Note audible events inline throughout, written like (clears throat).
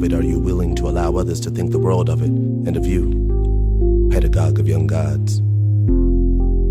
of it? Are you willing to allow others to think the world of it and of you? Pedagogue of young gods.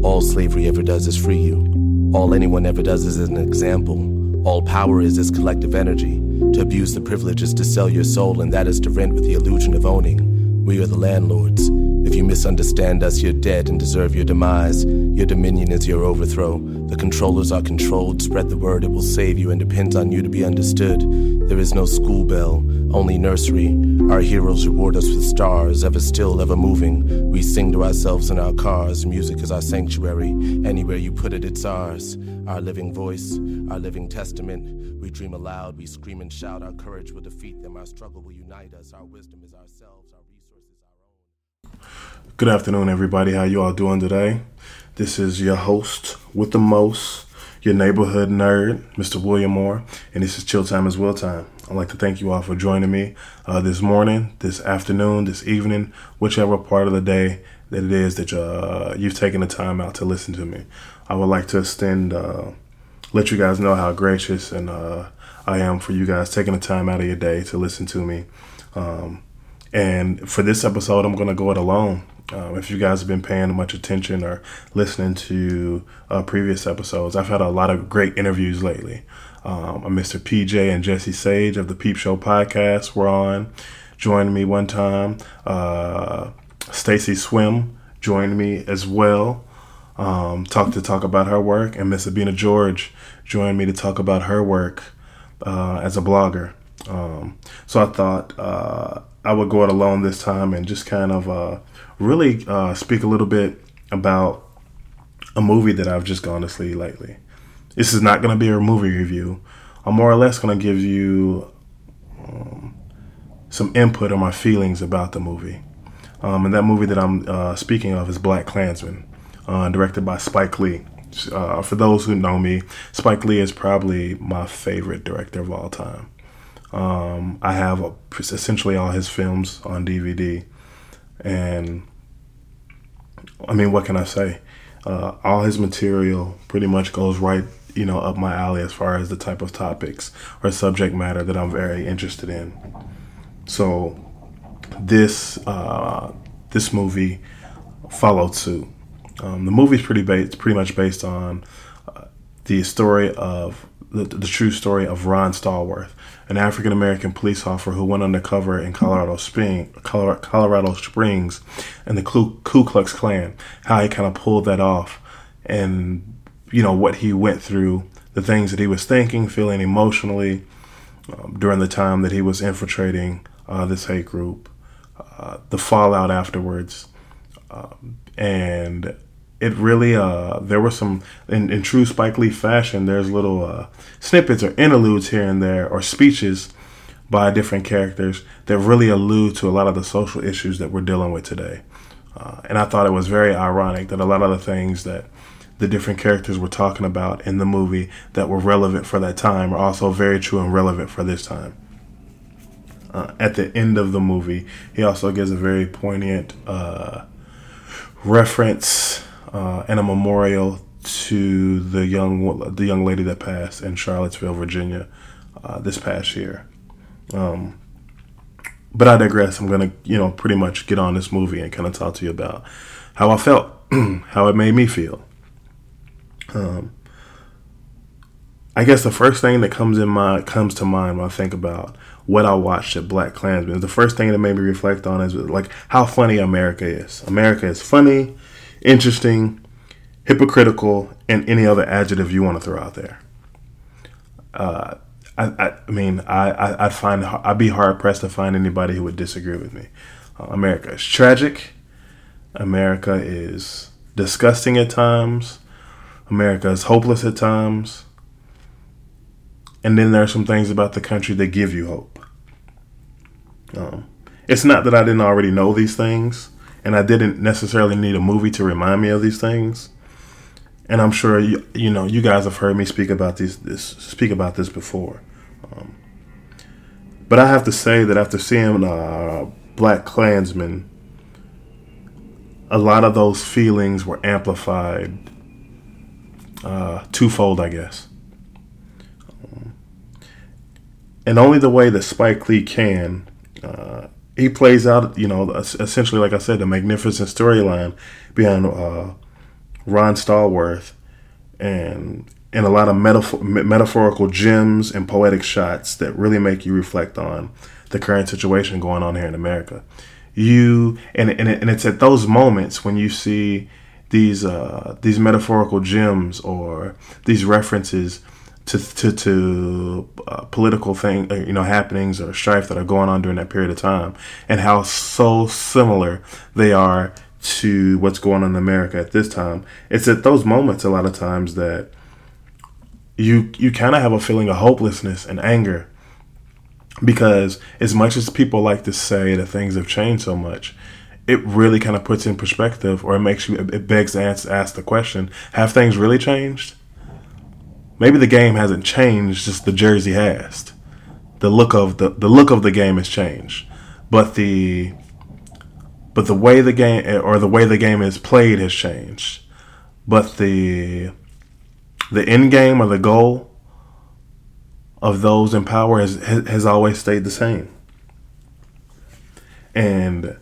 All slavery ever does is free you. All anyone ever does is an example. All power is is collective energy. To abuse the privilege is to sell your soul, and that is to rent with the illusion of owning. We are the landlords. If you misunderstand us, you're dead and deserve your demise. Your dominion is your overthrow. The controllers are controlled. Spread the word, it will save you and depends on you to be understood. There is no school bell, only nursery. Our heroes reward us with stars, ever still, ever moving. We sing to ourselves in our cars. Music is our sanctuary. Anywhere you put it, it's ours. Our living voice, our living testament. We dream aloud, we scream and shout. Our courage will defeat them. Our struggle will unite us. Our wisdom is ourselves. Our resources, our own. Good afternoon, everybody. How you all doing today? This is your host with the most, your neighborhood nerd, Mr. William Moore, and this is Chill Time as Well Time. I'd like to thank you all for joining me uh, this morning, this afternoon, this evening, whichever part of the day that it is that uh, you've taken the time out to listen to me. I would like to extend, uh, let you guys know how gracious and uh, I am for you guys taking the time out of your day to listen to me. Um, and for this episode, I'm going to go it alone. Um, if you guys have been paying much attention or listening to uh, previous episodes, I've had a lot of great interviews lately. Um, Mr. PJ and Jesse Sage of the Peep Show podcast were on, joined me one time. Uh, Stacy Swim joined me as well. Um, to talk about her work, and Miss Abina George joined me to talk about her work uh, as a blogger. Um, so I thought uh, I would go it alone this time and just kind of uh, really uh, speak a little bit about a movie that I've just gone to see lately. This is not going to be a movie review. I'm more or less going to give you um, some input on my feelings about the movie. Um, and that movie that I'm uh, speaking of is Black Klansman, uh, directed by Spike Lee. Uh, for those who know me, Spike Lee is probably my favorite director of all time. Um, I have a, essentially all his films on DVD, and I mean, what can I say? Uh, all his material pretty much goes right, you know, up my alley as far as the type of topics or subject matter that I'm very interested in. So, this uh, this movie followed suit. Um, the movie's pretty based, pretty much based on uh, the story of the, the, true story of Ron Stallworth, an African American police officer who went undercover in Colorado Spring, Colorado, Springs, and the Ku Klux Klan. How he kind of pulled that off, and you know what he went through, the things that he was thinking, feeling emotionally um, during the time that he was infiltrating uh, this hate group, uh, the fallout afterwards, um, and it really uh there were some in, in true Spike Lee fashion there's little uh, snippets or interludes here and there or speeches by different characters that really allude to a lot of the social issues that we're dealing with today. Uh, and I thought it was very ironic that a lot of the things that the different characters were talking about in the movie that were relevant for that time are also very true and relevant for this time uh, at the end of the movie he also gives a very poignant uh, reference uh, and a memorial to the young the young lady that passed in Charlottesville, Virginia, uh, this past year. Um, but I digress. I'm gonna you know pretty much get on this movie and kind of talk to you about how I felt, (clears throat) how it made me feel. Um, I guess the first thing that comes in my comes to mind when I think about what I watched at Black Klansman, the first thing that made me reflect on is like how funny America is. America is funny interesting, hypocritical, and any other adjective you want to throw out there. Uh, I, I, mean, I, I, would find I'd be hard pressed to find anybody who would disagree with me. Uh, America is tragic. America is disgusting at times. America is hopeless at times. And then there are some things about the country that give you hope. Um, it's not that I didn't already know these things, and I didn't necessarily need a movie to remind me of these things. And I'm sure you, you know you guys have heard me speak about these this speak about this before. Um, but I have to say that after seeing uh, Black Klansman, a lot of those feelings were amplified uh, twofold, I guess. and only the way that Spike Lee can. Uh, he plays out, you know, essentially, like I said, the magnificent storyline behind uh, Ron Stallworth, and and a lot of metaphor- metaphorical gems and poetic shots that really make you reflect on the current situation going on here in America. You and and, and it's at those moments when you see these uh, these metaphorical gems or these references to to, to uh, political thing uh, you know happenings or strife that are going on during that period of time and how so similar they are to what's going on in America at this time. It's at those moments a lot of times that you you kind of have a feeling of hopelessness and anger because as much as people like to say that things have changed so much it really kind of puts in perspective or it makes you it begs to ask, ask the question have things really changed? Maybe the game hasn't changed just the jersey has. The look of the, the look of the game has changed. But the but the way the game or the way the game is played has changed. But the the end game or the goal of those in power has has always stayed the same. And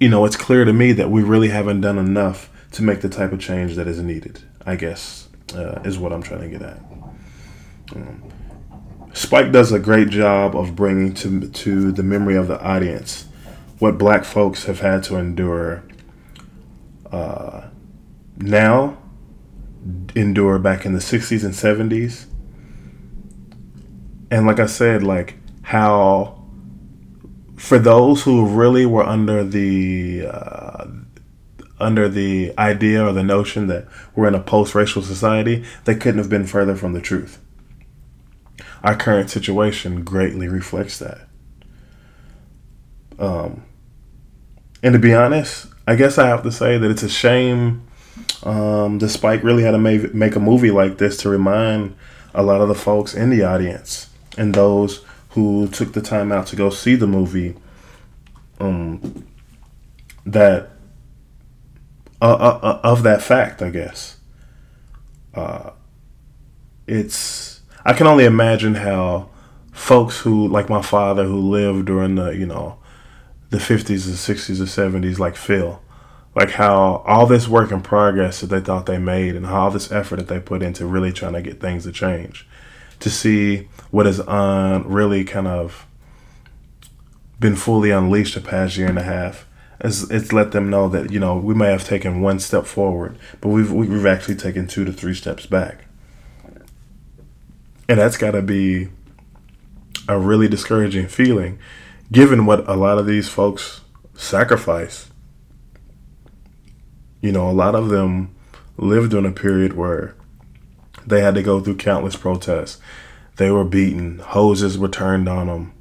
you know, it's clear to me that we really haven't done enough to make the type of change that is needed. I guess uh, is what I'm trying to get at. Um, Spike does a great job of bringing to to the memory of the audience what Black folks have had to endure uh, now, endure back in the '60s and '70s, and like I said, like how for those who really were under the uh, under the idea or the notion that we're in a post-racial society, they couldn't have been further from the truth. Our current situation greatly reflects that. Um, and to be honest, I guess I have to say that it's a shame um, that Spike really had to make, make a movie like this to remind a lot of the folks in the audience and those who took the time out to go see the movie um, that uh, uh, uh, of that fact, I guess. Uh, it's I can only imagine how folks who like my father who lived during the you know the 50s and 60s or 70s like Phil like how all this work in progress that they thought they made and all this effort that they put into really trying to get things to change to see what is on really kind of been fully unleashed the past year and a half. It's, it's let them know that you know we may have taken one step forward, but we've we've actually taken two to three steps back, and that's got to be a really discouraging feeling, given what a lot of these folks sacrifice. You know, a lot of them lived in a period where they had to go through countless protests. They were beaten. Hoses were turned on them.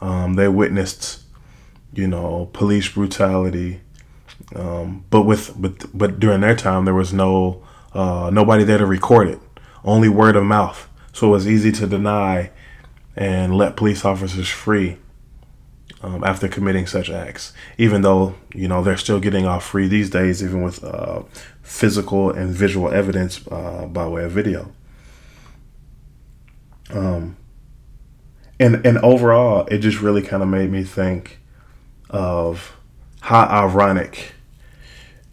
Um, they witnessed, you know, police brutality. Um, but with but but during their time, there was no uh, nobody there to record it. Only word of mouth. So it was easy to deny and let police officers free um, after committing such acts. Even though you know they're still getting off free these days, even with uh, physical and visual evidence uh, by way of video. Um, and and overall, it just really kind of made me think of how ironic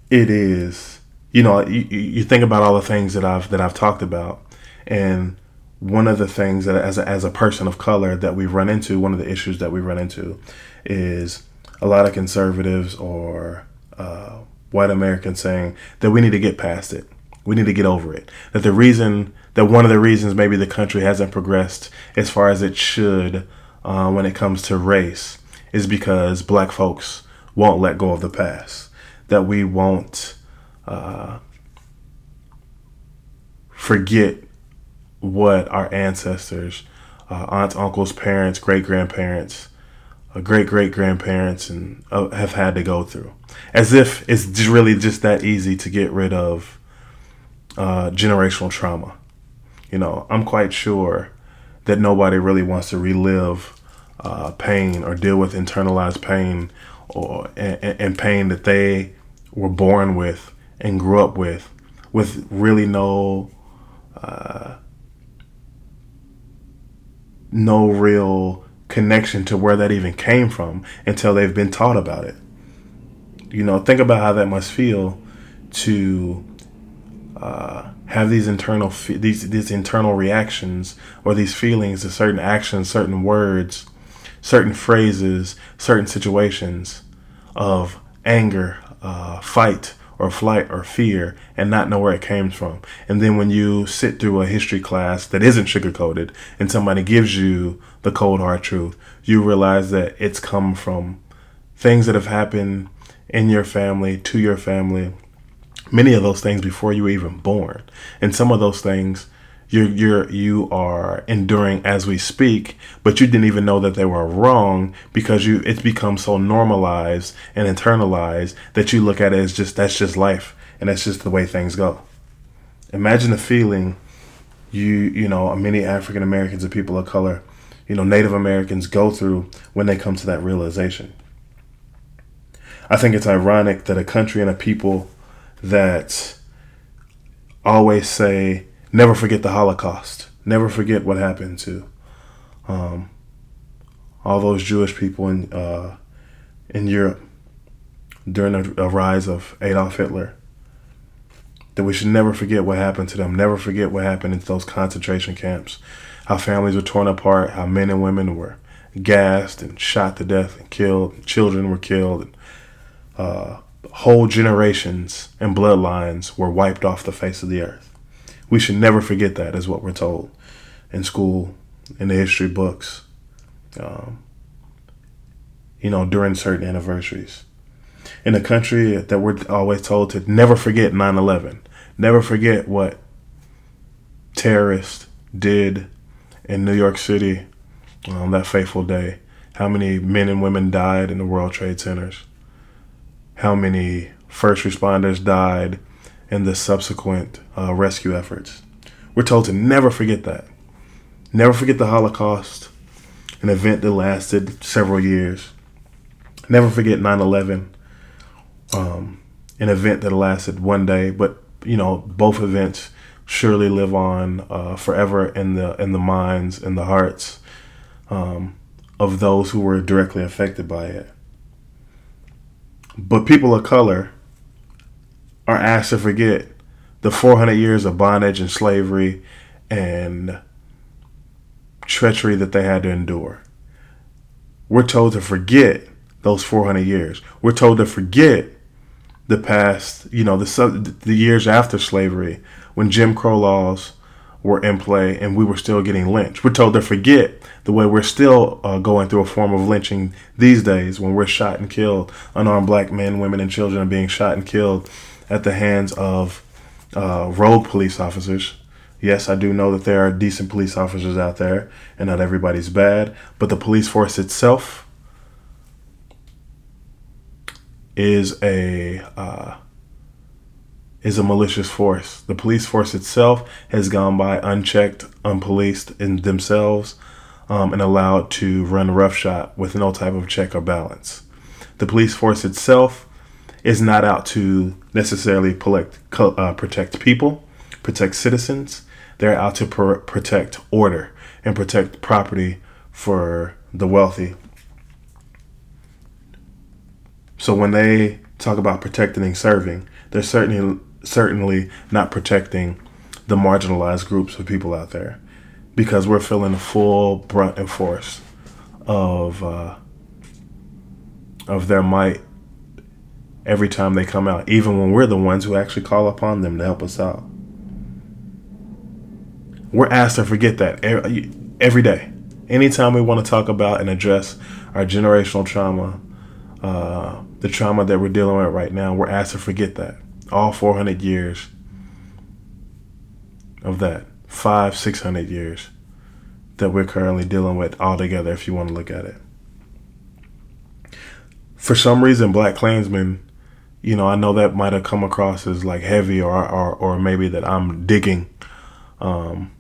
it is. You know, you, you think about all the things that I've that I've talked about, and one of the things that as a, as a person of color that we run into, one of the issues that we run into, is a lot of conservatives or uh, white Americans saying that we need to get past it. We need to get over it. That the reason that one of the reasons maybe the country hasn't progressed as far as it should uh, when it comes to race is because black folks won't let go of the past. That we won't uh, forget what our ancestors, uh, aunts, uncles, parents, great grandparents, uh, great great grandparents, and uh, have had to go through. As if it's just really just that easy to get rid of uh, generational trauma. You know, I'm quite sure that nobody really wants to relive uh, pain or deal with internalized pain or and, and pain that they were born with and grew up with, with really no uh, no real connection to where that even came from until they've been taught about it. You know, think about how that must feel to uh, have these internal these these internal reactions or these feelings to certain actions, certain words, certain phrases, certain situations of anger, uh, fight, or flight or fear and not know where it came from. And then when you sit through a history class that isn't sugarcoated and somebody gives you the cold hard truth, you realize that it's come from things that have happened in your family, to your family, many of those things before you were even born. And some of those things you're you're you are enduring as we speak, but you didn't even know that they were wrong because you it's become so normalized and internalized that you look at it as just that's just life and that's just the way things go. Imagine the feeling you you know many African Americans and people of color, you know Native Americans go through when they come to that realization. I think it's ironic that a country and a people that always say never forget the Holocaust. Never forget what happened to um, all those Jewish people in uh, in Europe during the rise of Adolf Hitler. That we should never forget what happened to them. Never forget what happened in those concentration camps. How families were torn apart. How men and women were gassed and shot to death and killed. Children were killed. And, uh, whole generations and bloodlines were wiped off the face of the earth. We should never forget that, is what we're told in school, in the history books, um, you know, during certain anniversaries. In a country that we're always told to never forget 9 11, never forget what terrorists did in New York City on that fateful day. How many men and women died in the World Trade Centers? How many first responders died and the subsequent uh, rescue efforts. We're told to never forget that. Never forget the Holocaust, an event that lasted several years. Never forget 9 11, um, an event that lasted one day, but you know, both events surely live on uh, forever in the in the minds and the hearts um, of those who were directly affected by it. But people of color are asked to forget the 400 years of bondage and slavery and treachery that they had to endure. We're told to forget those 400 years. We're told to forget the past, you know, the the years after slavery when Jim Crow laws were in play and we were still getting lynched. We're told to forget the way we're still uh, going through a form of lynching these days when we're shot and killed. Unarmed black men, women, and children are being shot and killed at the hands of uh, rogue police officers. Yes, I do know that there are decent police officers out there, and not everybody's bad. But the police force itself is a uh, is a malicious force. The police force itself has gone by unchecked, unpoliced in themselves, um, and allowed to run roughshod with no type of check or balance. The police force itself is not out to necessarily protect, uh, protect people, protect citizens. They're out to pr- protect order and protect property for the wealthy. So when they talk about protecting and serving, they're certainly certainly not protecting the marginalized groups of people out there because we're feeling the full brunt and force of uh, of their might every time they come out, even when we're the ones who actually call upon them to help us out. We're asked to forget that every day. Anytime we want to talk about and address our generational trauma, uh, the trauma that we're dealing with right now, we're asked to forget that. All 400 years of that, five, 600 years that we're currently dealing with all together, if you want to look at it. For some reason, Black Klansmen you know, I know that might have come across as like heavy or or, or maybe that I'm digging um,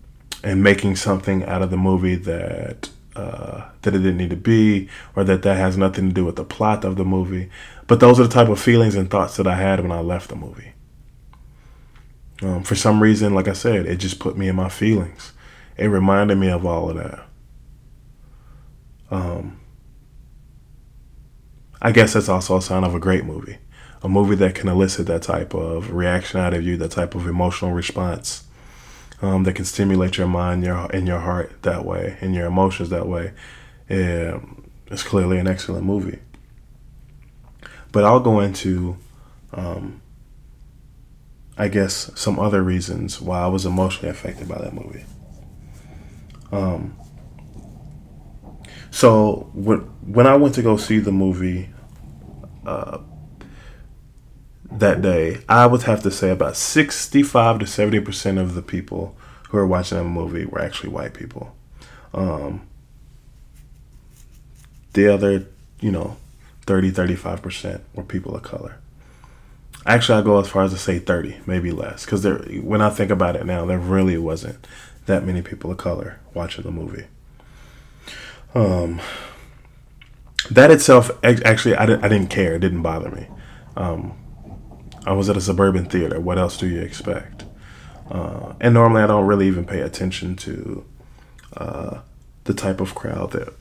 and making something out of the movie that uh, that it didn't need to be or that that has nothing to do with the plot of the movie. But those are the type of feelings and thoughts that I had when I left the movie. Um, for some reason, like I said, it just put me in my feelings. It reminded me of all of that. Um, I guess that's also a sign of a great movie, a movie that can elicit that type of reaction out of you, that type of emotional response, um, that can stimulate your mind, your and your heart that way, and your emotions that way. it's clearly an excellent movie. But I'll go into, um, I guess, some other reasons why I was emotionally affected by that movie. Um, so when when I went to go see the movie uh, that day, I would have to say about sixty five to seventy percent of the people who were watching that movie were actually white people. Um, the other, you know, 30, 35% were people of color. Actually, I go as far as to say 30, maybe less, because there. When I think about it now, there really wasn't that many people of color watching the movie. Um, that itself, actually, I didn't, I didn't care. It didn't bother me. Um, I was at a suburban theater. What else do you expect? Uh, and normally, I don't really even pay attention to uh, the type of crowd that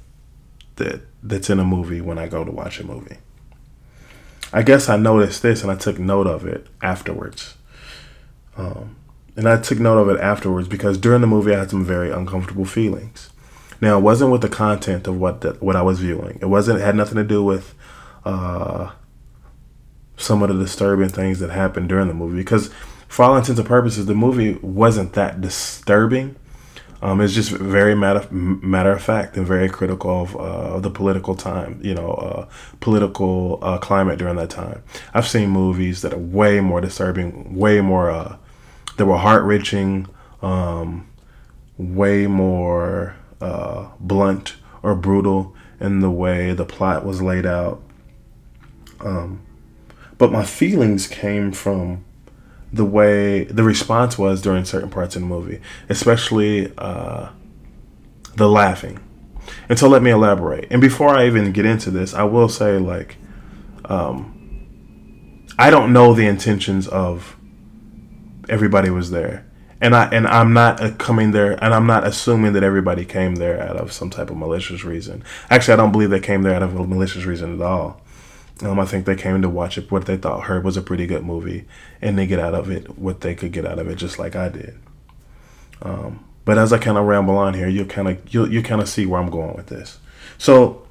that that's in a movie when I go to watch a movie. I guess I noticed this and I took note of it afterwards. Um, and I took note of it afterwards because during the movie I had some very uncomfortable feelings. Now it wasn't with the content of what the, what I was viewing. It wasn't it had nothing to do with uh, some of the disturbing things that happened during the movie because for all intents and purposes the movie wasn't that disturbing. Um, it's just very matter matter of fact and very critical of uh, the political time, you know, uh, political uh, climate during that time. I've seen movies that are way more disturbing, way more uh, that were heart wrenching, um, way more uh, blunt or brutal in the way the plot was laid out. Um, but my feelings came from the way the response was during certain parts of the movie, especially uh, the laughing. And so let me elaborate. And before I even get into this, I will say like um, I don't know the intentions of everybody was there and I and I'm not coming there, and I'm not assuming that everybody came there out of some type of malicious reason. Actually, I don't believe they came there out of a malicious reason at all. Um, I think they came to watch it, what they thought heard was a pretty good movie, and they get out of it what they could get out of it, just like I did. Um, but as I kind of ramble on here, you'll kind of you'll you kind of see where I'm going with this. So,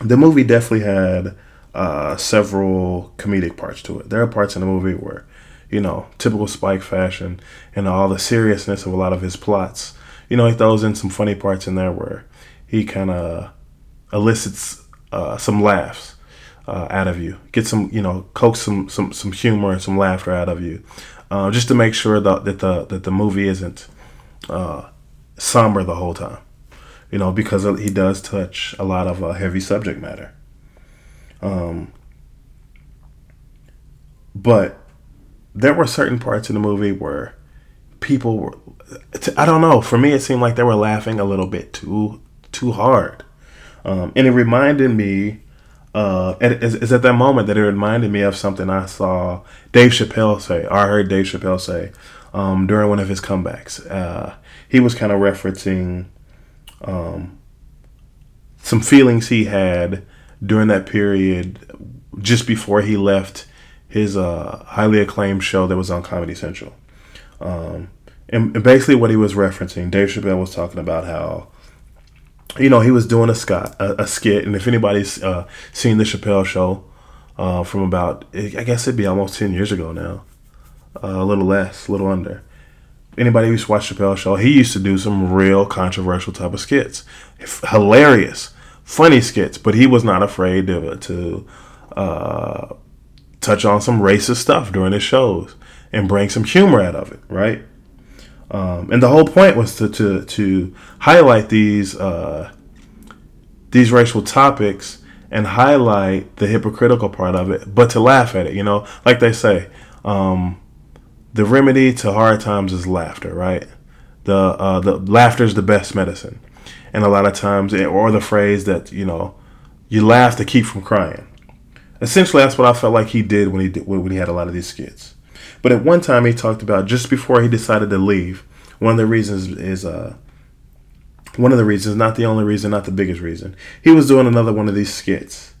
the movie definitely had uh, several comedic parts to it. There are parts in the movie where you know, typical Spike fashion and all the seriousness of a lot of his plots. You know, he throws in some funny parts in there where he kind of elicits uh, some laughs uh, out of you, get some, you know, coax some some some humor and some laughter out of you, uh, just to make sure that, that the that the movie isn't uh, somber the whole time. You know, because he does touch a lot of uh, heavy subject matter. Um, but there were certain parts in the movie where people were I don't know, for me it seemed like they were laughing a little bit too too hard. Um, and it reminded me uh, it's, at that moment that it reminded me of something I saw Dave Chappelle say, or I heard Dave Chappelle say um, during one of his comebacks. Uh, he was kind of referencing um, some feelings he had during that period just before he left his uh, highly acclaimed show that was on Comedy Central. Um, and, basically, what he was referencing, Dave Chappelle was talking about how, you know, he was doing a, scot, a, a skit, and if anybody's uh, seen the Chappelle show uh, from about, I guess it'd be almost 10 years ago now, uh, a little less, a little under. Anybody who used to watch Chappelle show, he used to do some real controversial type of skits, hilarious, funny skits, but he was not afraid to, to uh, touch on some racist stuff during his shows and bring some humor out of it, right? Um, and the whole point was to to, to highlight these uh, these racial topics and highlight the hypocritical part of it, but to laugh at it. You know, like they say, um, the remedy to hard times is laughter, right? The uh, the laughter is the best medicine, and a lot of times, or the phrase that you know, you laugh to keep from crying. Essentially, that's what I felt like he did when he did, when he had a lot of these skits. But at one time, he talked about just before he decided to leave. One of the reasons is uh, one of the reasons, not the only reason, not the biggest reason. He was doing another one of these skits.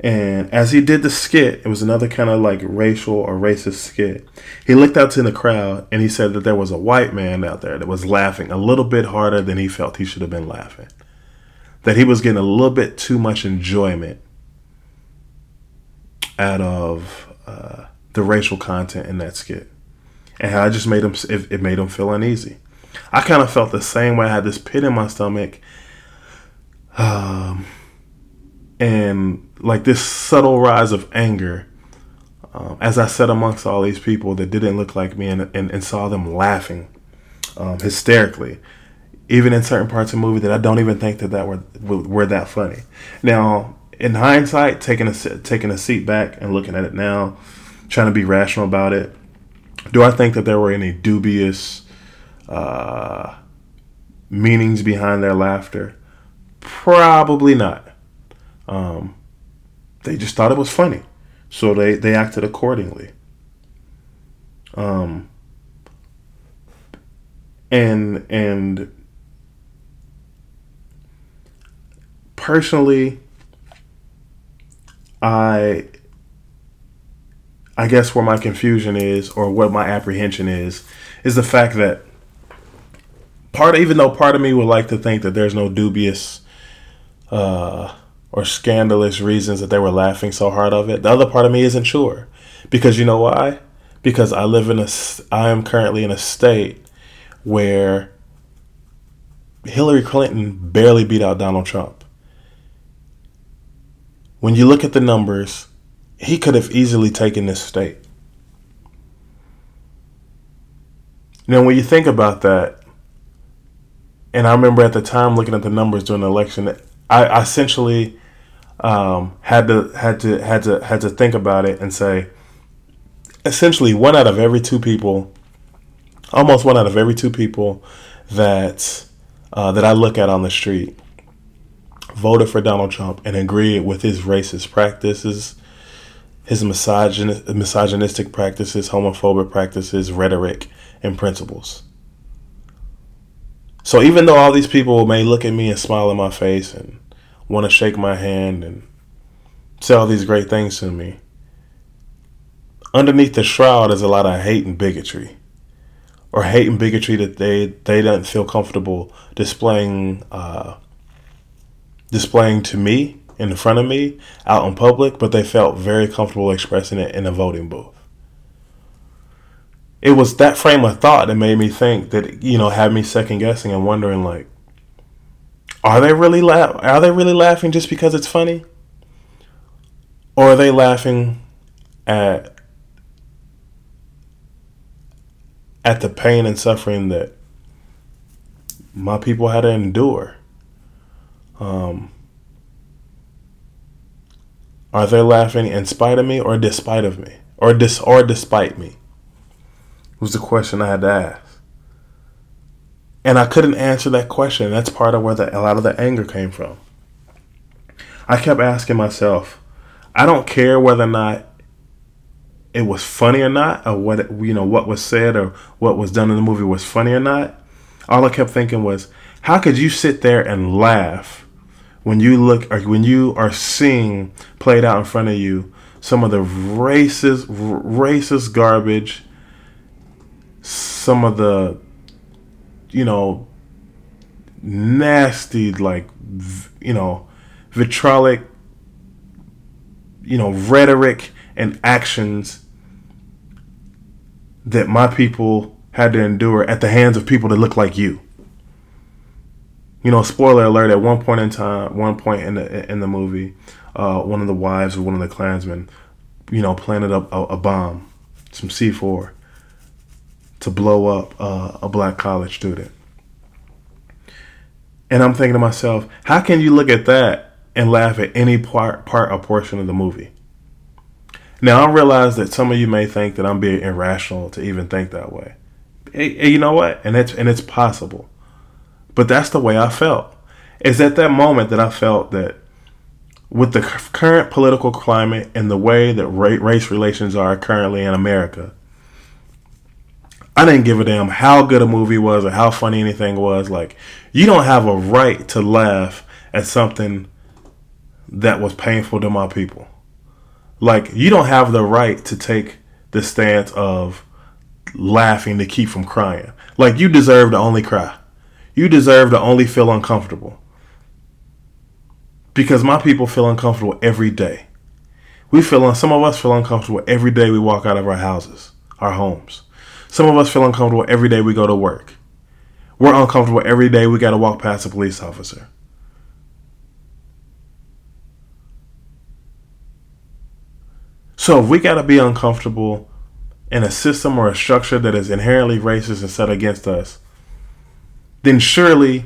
And as he did the skit, it was another kind of like racial or racist skit. He looked out to the crowd and he said that there was a white man out there that was laughing a little bit harder than he felt he should have been laughing. That he was getting a little bit too much enjoyment out of uh, the racial content in that skit. And how it just made him, it, it made him feel uneasy. I kind of felt the same way. I had this pit in my stomach. Um, and like this subtle rise of anger um, as I sat amongst all these people that didn't look like me and, and, and saw them laughing um, hysterically, even in certain parts of the movie that I don't even think that that were were that funny. Now, in hindsight, taking a taking a seat back and looking at it now, trying to be rational about it, do I think that there were any dubious uh, meanings behind their laughter? Probably not. Um, they just thought it was funny, so they they acted accordingly. Um, and and personally, I I guess where my confusion is, or what my apprehension is, is the fact that part, even though part of me would like to think that there's no dubious uh, or scandalous reasons that they were laughing so hard of it. The other part of me isn't sure. Because you know why? Because I live in a I am currently in a state where Hillary Clinton barely beat out Donald Trump. When you look at the numbers, he could have easily taken this state. Now, when you think about that, and I remember at the time looking at the numbers during the election, I essentially um, had to had to had to had to think about it and say, essentially, one out of every two people, almost one out of every two people that uh, that I look at on the street, voted for Donald Trump and agreed with his racist practices, his misogyn- misogynistic practices, homophobic practices, rhetoric, and principles. So even though all these people may look at me and smile in my face and want to shake my hand and say all these great things to me. Underneath the shroud is a lot of hate and bigotry, or hate and bigotry that they they don't feel comfortable displaying uh, displaying to me in front of me out in public, but they felt very comfortable expressing it in a voting booth. It was that frame of thought that made me think that you know had me second guessing and wondering like are they really laugh? Are they really laughing just because it's funny? Or are they laughing at at the pain and suffering that my people had to endure? Um, are they laughing in spite of me or despite of me? Or dis or despite me? Was the question I had to ask. And I couldn't answer that question. That's part of where the, a lot of the anger came from. I kept asking myself, I don't care whether or not it was funny or not, or what you know what was said or what was done in the movie was funny or not. All I kept thinking was, how could you sit there and laugh when you look or when you are seeing played out in front of you some of the racist racist garbage, some of the you know, nasty, like, you know, vitriolic, you know, rhetoric and actions that my people had to endure at the hands of people that look like you. You know, spoiler alert, at one point in time, one point in the in the movie, uh, one of the wives of one of the Klansmen, you know, planted a, a, a bomb, some C4, to blow up uh, a black college student. And I'm thinking to myself, how can you look at that and laugh at any part, part or portion of the movie? Now I realize that some of you may think that I'm being irrational to even think that way. Hey, hey, you know what? And it's and it's possible, but that's the way I felt. It's at that moment that I felt that with the current political climate and the way that race relations are currently in America, I didn't give a damn how good a movie was or how funny anything was. Like, You don't have a right to laugh at something that was painful to my people. Like, you don't have the right to take the stance of laughing to keep from crying. Like, you deserve to only cry. You deserve to only feel uncomfortable. Because my people feel uncomfortable every day. We feel, some of us feel uncomfortable every day we walk out of our houses, our homes. Some of us feel uncomfortable every day we go to work. We're uncomfortable every day we got to walk past a police officer. So if we got to be uncomfortable in a system or a structure that is inherently racist and set against us, then surely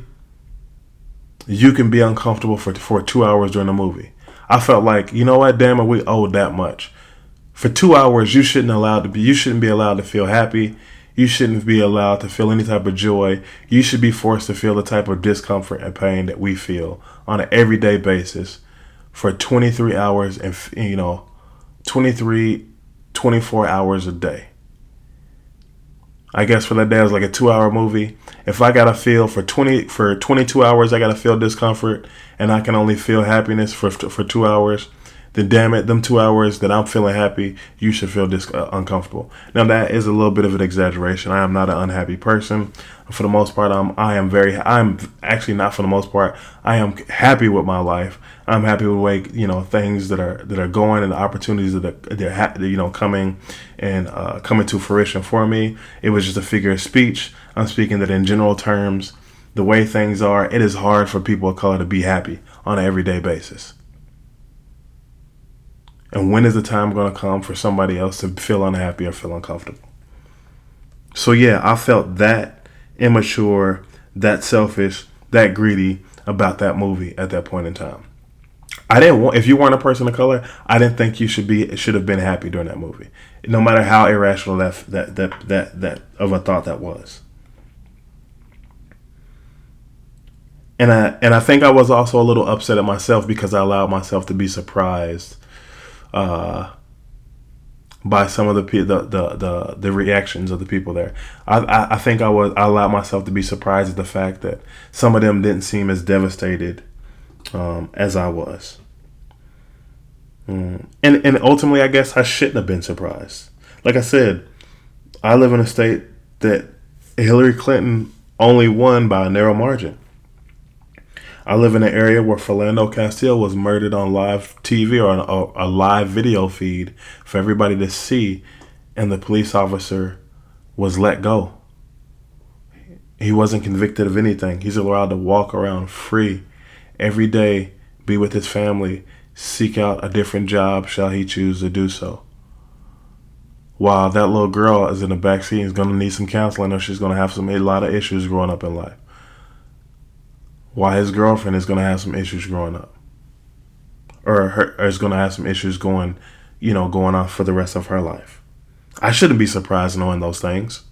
you can be uncomfortable for for two hours during a movie. I felt like, you know what, damn it, we owed that much. For two hours, you shouldn't allowed to be. You shouldn't be allowed to feel happy. You shouldn't be allowed to feel any type of joy. You should be forced to feel the type of discomfort and pain that we feel on an everyday basis for 23 hours and you know 23 24 hours a day. I guess for that day it was like a 2-hour movie. If I got to feel for 20 for 22 hours I got to feel discomfort and I can only feel happiness for for 2 hours, then damn it, them two hours that I'm feeling happy, you should feel dis- uh, uncomfortable. Now that is a little bit of an exaggeration. I am not an unhappy person. For the most part, I'm I am very I'm actually not for the most part. I am happy with my life. I'm happy with the way you know things that are that are going and the opportunities that are they're ha- you know coming and uh, coming to fruition for me. It was just a figure of speech. I'm speaking that in general terms, the way things are, it is hard for people of color to be happy on an everyday basis. And when is the time going to come for somebody else to feel unhappy or feel uncomfortable? So, yeah, I felt that immature, that selfish, that greedy about that movie at that point in time. I didn't want if you weren't a person of color, I didn't think you should be should have been happy during that movie. No matter how irrational that that that that, that of a thought that was. And I and I think I was also a little upset at myself because I allowed myself to be surprised uh, by some of the, the the the the reactions of the people there. I, I, I think I was I allowed myself to be surprised at the fact that some of them didn't seem as devastated um, as I was. Mm. And and ultimately, I guess I shouldn't have been surprised. Like I said, I live in a state that Hillary Clinton only won by a narrow margin. I live in an area where Philando Castile was murdered on live TV or a, a live video feed for everybody to see, and the police officer was let go. He wasn't convicted of anything. He's allowed to walk around free every day, be with his family, seek out a different job, shall he choose to do so. While that little girl is in the backseat and is going to need some counseling or she's going to have some a lot of issues growing up in life why his girlfriend is going to have some issues growing up. Or, her, is going to have some issues going you know going on for the rest of her life. I shouldn't be surprised knowing those things.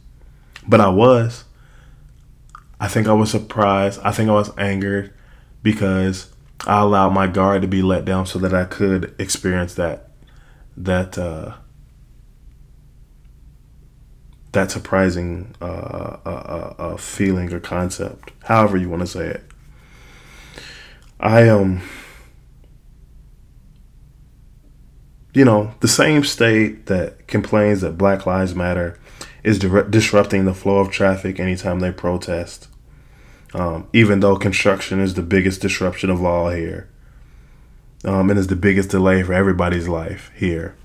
But i was. I think i was surprised. I think i was angered because i allowed my guard to be let down so that i could experience that that uh that surprising uh, uh, uh, uh feeling or concept, however you want to say it. I am, you know, the same state that complains that Black Lives Matter is di- disrupting the flow of traffic anytime they protest. Um, even though construction is the biggest disruption of all here, um, and is the biggest delay for everybody's life here.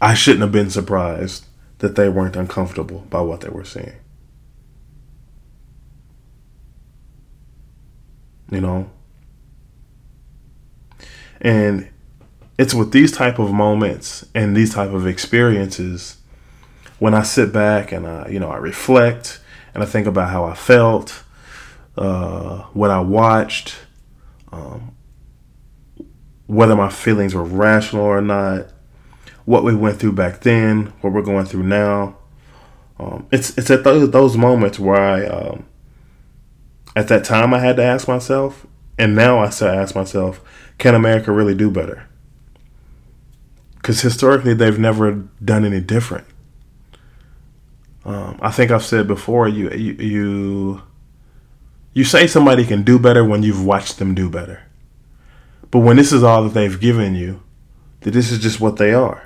I shouldn't have been surprised that they weren't uncomfortable by what they were seeing. You know? And it's with these type of moments and these type of experiences when i sit back and i you know i reflect and i think about how i felt uh, what i watched um, whether my feelings were rational or not what we went through back then what we're going through now. Um, it's it's at those, those moments where i um, at that time I had to ask myself, and now I still ask myself, can America really do better? Because historically, they've never done any different. Um, I think I've said before, you, you, you, You say somebody can do better when you've watched them do better. But when this is all that they've given you, that this is just what they are.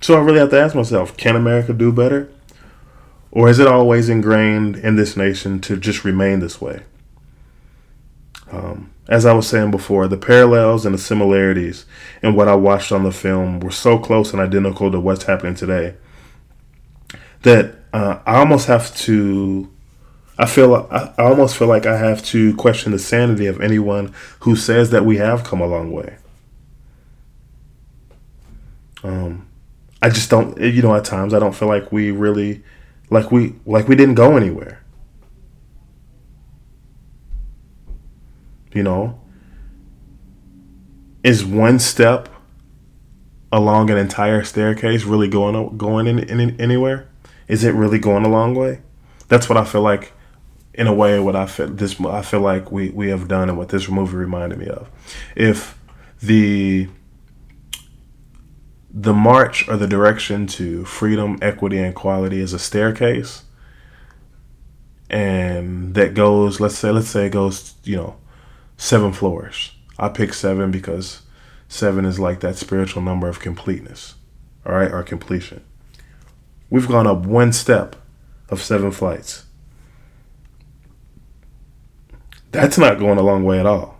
So I really have to ask myself, can America do better? Or is it always ingrained in this nation to just remain this way? Um, as I was saying before, the parallels and the similarities in what I watched on the film were so close and identical to what's happening today that uh, I almost have to. I feel I, I almost feel like I have to question the sanity of anyone who says that we have come a long way. Um, I just don't. You know, at times I don't feel like we really, like we like we didn't go anywhere. You know, is one step along an entire staircase really going going in, in, anywhere? Is it really going a long way? That's what I feel like. In a way, what I feel this I feel like we we have done, and what this movie reminded me of. If the the march or the direction to freedom, equity, and equality is a staircase, and that goes. Let's say, let's say it goes. You know, seven floors. I pick seven because seven is like that spiritual number of completeness, all right, or completion. We've gone up one step of seven flights. That's not going a long way at all.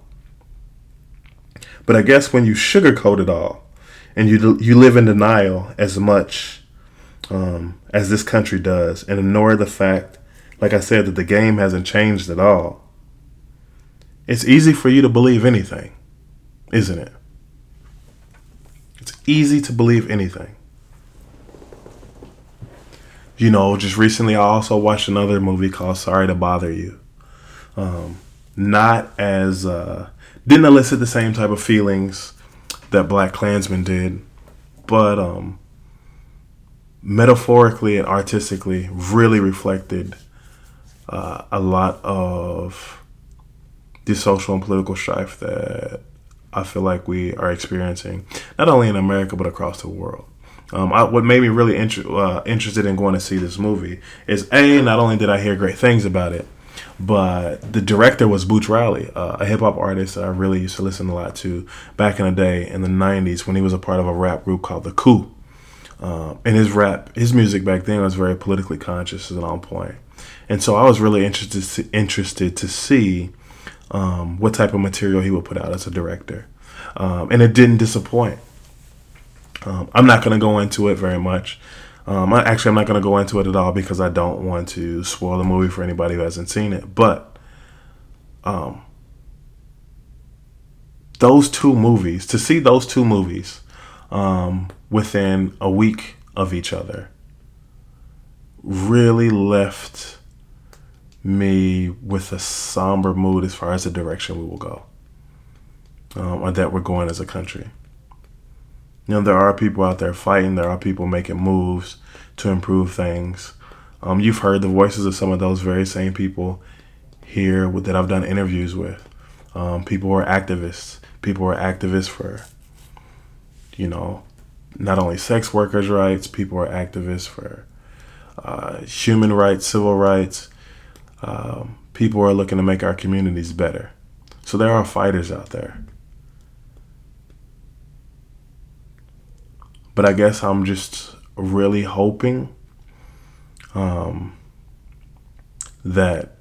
But I guess when you sugarcoat it all and you you live in denial as much um, as this country does and ignore the fact, like I said, that the game hasn't changed at all, it's easy for you to believe anything, isn't it? It's easy to believe anything. You know, just recently I also watched another movie called Sorry to Bother You. Um, not as, uh, didn't elicit the same type of feelings that BlacKkKlansman did, but um, metaphorically and artistically really reflected uh, a lot of the social and political strife that I feel like we are experiencing, not only in America but across the world. Um, I, what made me really inter- uh, interested in going to see this movie is a not only did I hear great things about it, but the director was Boots Riley, uh, a hip hop artist that I really used to listen a lot to back in the day in the '90s when he was a part of a rap group called The Coup. Um, and his rap, his music back then was very politically conscious and on point. And so I was really interested to, interested to see um, what type of material he would put out as a director. Um, and it didn't disappoint. Um, I'm not going to go into it very much. Um, I, actually, I'm not going to go into it at all because I don't want to spoil the movie for anybody who hasn't seen it. But um, those two movies, to see those two movies um, within a week of each other, really left me with a somber mood as far as the direction we will go, um, or that we're going as a country. You know, there are people out there fighting. There are people making moves to improve things. Um, you've heard the voices of some of those very same people here with, that I've done interviews with. Um, people who are activists. People who are activists for, you know, not only sex workers' rights. People are activists for uh, human rights, civil rights, um, people are looking to make our communities better. So there are fighters out there. But I guess I'm just really hoping um, that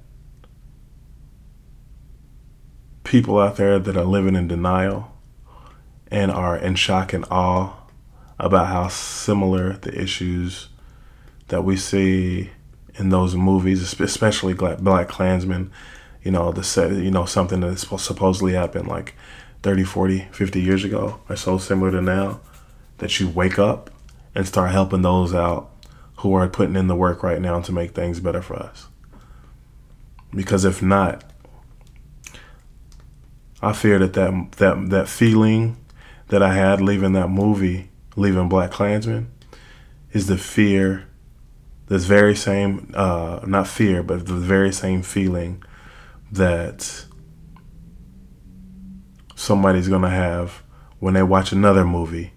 people out there that are living in denial and are in shock and awe about how similar the issues that we see in those movies, especially Black Klansmen, you know, the set, you know, something that supposedly happened like 30, 40, 50 years ago are so similar to now that you wake up and start helping those out who are putting in the work right now to make things better for us. Because if not, I fear that that, that, that feeling that I had leaving that movie, leaving BlacKkKlansman, is the fear this very same, uh, not fear, but the very same feeling that somebody's going to have when they watch another movie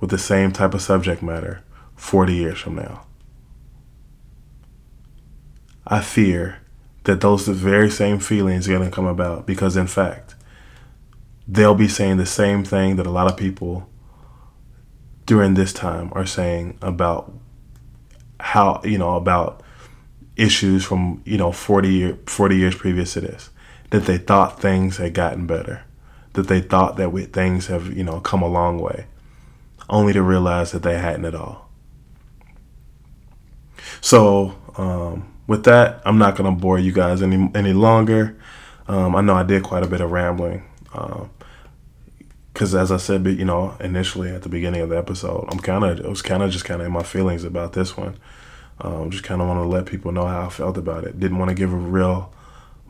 with the same type of subject matter 40 years from now. I fear that those very same feelings are going to come about because, in fact, they'll be saying the same thing that a lot of people during this time are saying about how, you know, about issues from, you know, 40, year, 40 years previous to this, that they thought things had gotten better, that they thought that we, things have, you know, come a long way, only to realize that they hadn't at all. So, um, with that, I'm not going to bore you guys any any longer. Um, I know I did quite a bit of rambling, because um, as I said, you know, initially at the beginning of the episode, I'm kind of it was kind of just kind of in my feelings about this one. Um, just kind of want to let people know how I felt about it. Didn't want to give a real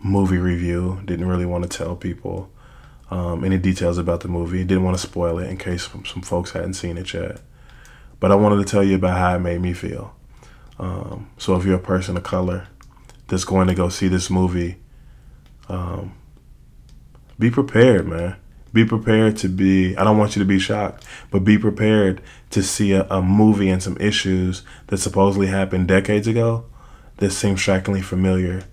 movie review. Didn't really want to tell people um, any details about the movie. Didn't want to spoil it in case some, folks hadn't seen it yet. But I wanted to tell you about how it made me feel. Um, so if you're a person of color that's going to go see this movie, um, be prepared, man. Be prepared to be, I don't want you to be shocked, but be prepared to see a, a movie and some issues that supposedly happened decades ago that seem strikingly familiar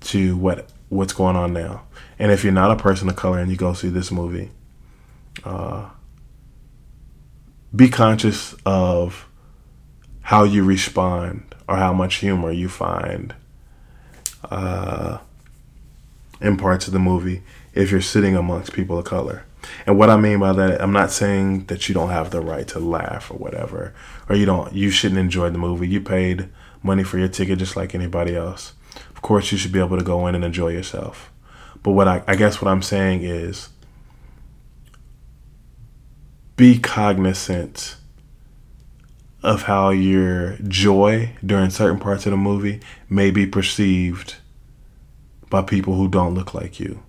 to what what's going on now. And if you're not a person of color and you go see this movie, uh, be conscious of how you respond or how much humor you find uh, in parts of the movie if you're sitting amongst people of color. And what I mean by that, I'm not saying that you don't have the right to laugh or whatever, or you don't, you shouldn't enjoy the movie. You paid money for your ticket just like anybody else. Of course, you should be able to go in and enjoy yourself. But what I, I guess what I'm saying is be cognizant of how your joy during certain parts of the movie may be perceived by people who don't look like you.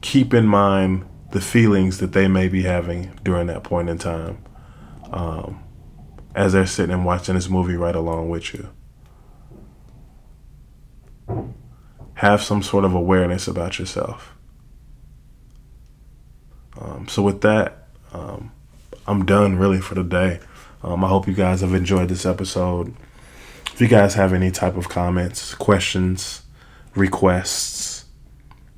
Keep in mind the feelings that they may be having during that point in time um, as they're sitting and watching this movie right along with you. Have some sort of awareness about yourself. Um, so, with that, um, I'm done really for the day. Um, I hope you guys have enjoyed this episode. If you guys have any type of comments, questions, requests,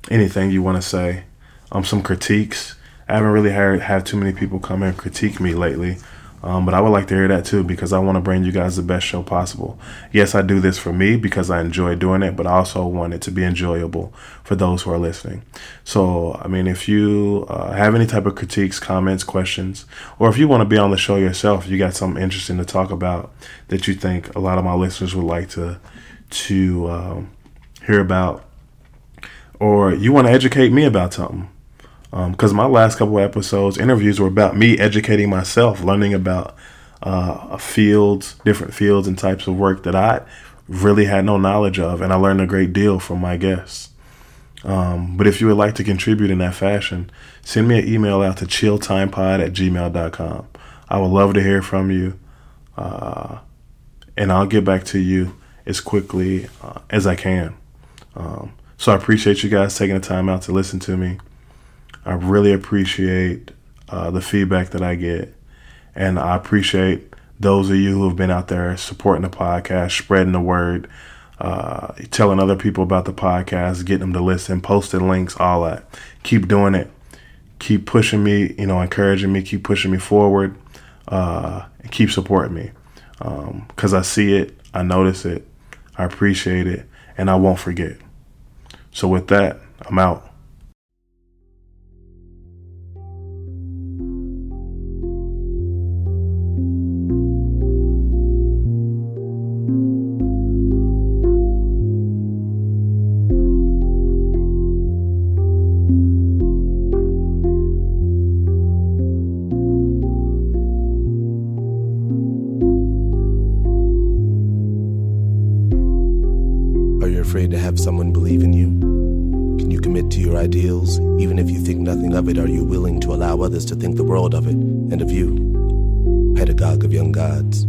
anything you want to say, um, some critiques. I haven't really heard had too many people come and critique me lately. Um, but I would like to hear that too because I want to bring you guys the best show possible. Yes, I do this for me because I enjoy doing it, but I also want it to be enjoyable for those who are listening. So, I mean, if you uh, have any type of critiques, comments, questions, or if you want to be on the show yourself, you got something interesting to talk about that you think a lot of my listeners would like to to um, hear about, or you want to educate me about something because um, my last couple episodes, interviews were about me educating myself, learning about uh, fields, different fields and types of work that I really had no knowledge of, and I learned a great deal from my guests. Um, but if you would like to contribute in that fashion, send me an email out to chilltimepod at gmail.com. I would love to hear from you, uh, and I'll get back to you as quickly uh, as I can. Um, so I appreciate you guys taking the time out to listen to me. I really appreciate uh, the feedback that I get. And I appreciate those of you who have been out there supporting the podcast, spreading the word, uh, telling other people about the podcast, getting them to listen, posting links, all that. Keep doing it. Keep pushing me, you know, encouraging me, keep pushing me forward, uh, and keep supporting me. Because um, I see it, I notice it, I appreciate it, and I won't forget. So, with that, I'm out. World of it and of you? Pedagogue of young gods.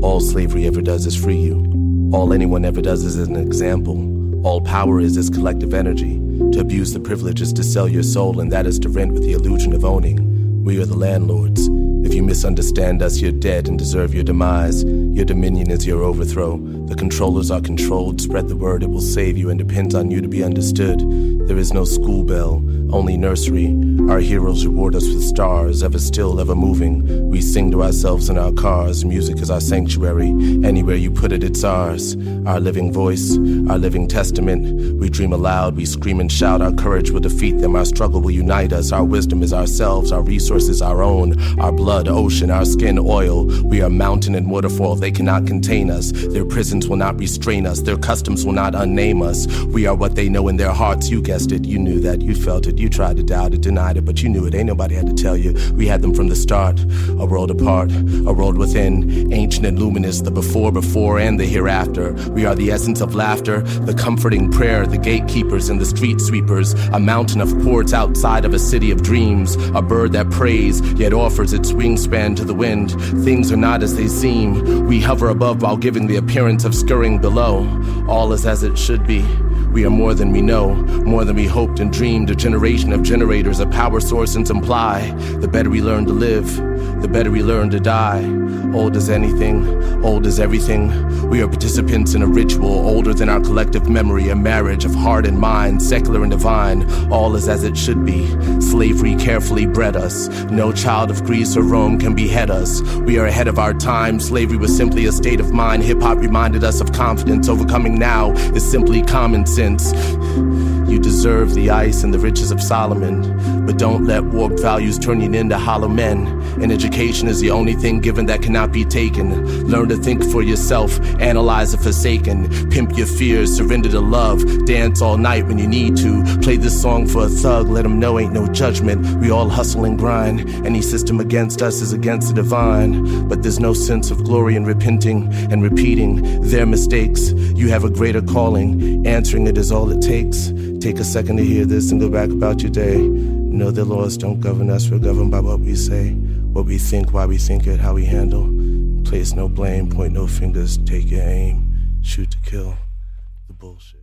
All slavery ever does is free you. All anyone ever does is an example. All power is is collective energy. To abuse the privilege is to sell your soul, and that is to rent with the illusion of owning. We are the landlords. If you misunderstand us, you're dead and deserve your demise. Your dominion is your overthrow. The controllers are controlled. Spread the word, it will save you and depends on you to be understood. There is no school bell, only nursery. Our heroes reward us with stars, ever still, ever moving. We sing to ourselves in our cars. Music is our sanctuary. Anywhere you put it, it's ours. Our living voice, our living testament. We dream aloud, we scream and shout. Our courage will defeat them. Our struggle will unite us. Our wisdom is ourselves. Our resources our own. Our blood, ocean, our skin, oil. We are mountain and waterfall. They cannot contain us. Their prisons will not restrain us. Their customs will not unname us. We are what they know in their hearts. You guessed it. You knew that. You felt it. You tried to doubt it, it, but you knew it. Ain't nobody had to tell you. We had them from the start. A world apart, a world within. Ancient and luminous, the before, before, and the hereafter. We are the essence of laughter, the comforting prayer, the gatekeepers and the street sweepers. A mountain of ports outside of a city of dreams. A bird that prays, yet offers its wingspan to the wind. Things are not as they seem. We hover above while giving the appearance of scurrying below. All is as it should be. We are more than we know, more than we hoped and dreamed. A generation of generators, a power source and supply. The better we learn to live, the better we learn to die. Old as anything, old as everything. We are participants in a ritual older than our collective memory, a marriage of heart and mind, secular and divine. All is as it should be. Slavery carefully bred us. No child of Greece or Rome can behead us. We are ahead of our time. Slavery was simply a state of mind. Hip hop reminded us of confidence. Overcoming now is simply common sense. You deserve the ice and the riches of Solomon, but don't let warped values turn you into hollow men. And education is the only thing given that cannot be taken. Learn to think for yourself, analyze the forsaken, pimp your fears, surrender to love, dance all night when you need to. Play this song for a thug, let him know ain't no judgment. We all hustle and grind. Any system against us is against the divine. But there's no sense of glory in repenting and repeating their mistakes. You have a greater calling, answering it is all it takes. Take a second to hear this and go back about your day. Know that laws don't govern us, we're governed by what we say, what we think, why we think it, how we handle. Place no blame, point no fingers, take your aim, shoot to kill the bullshit.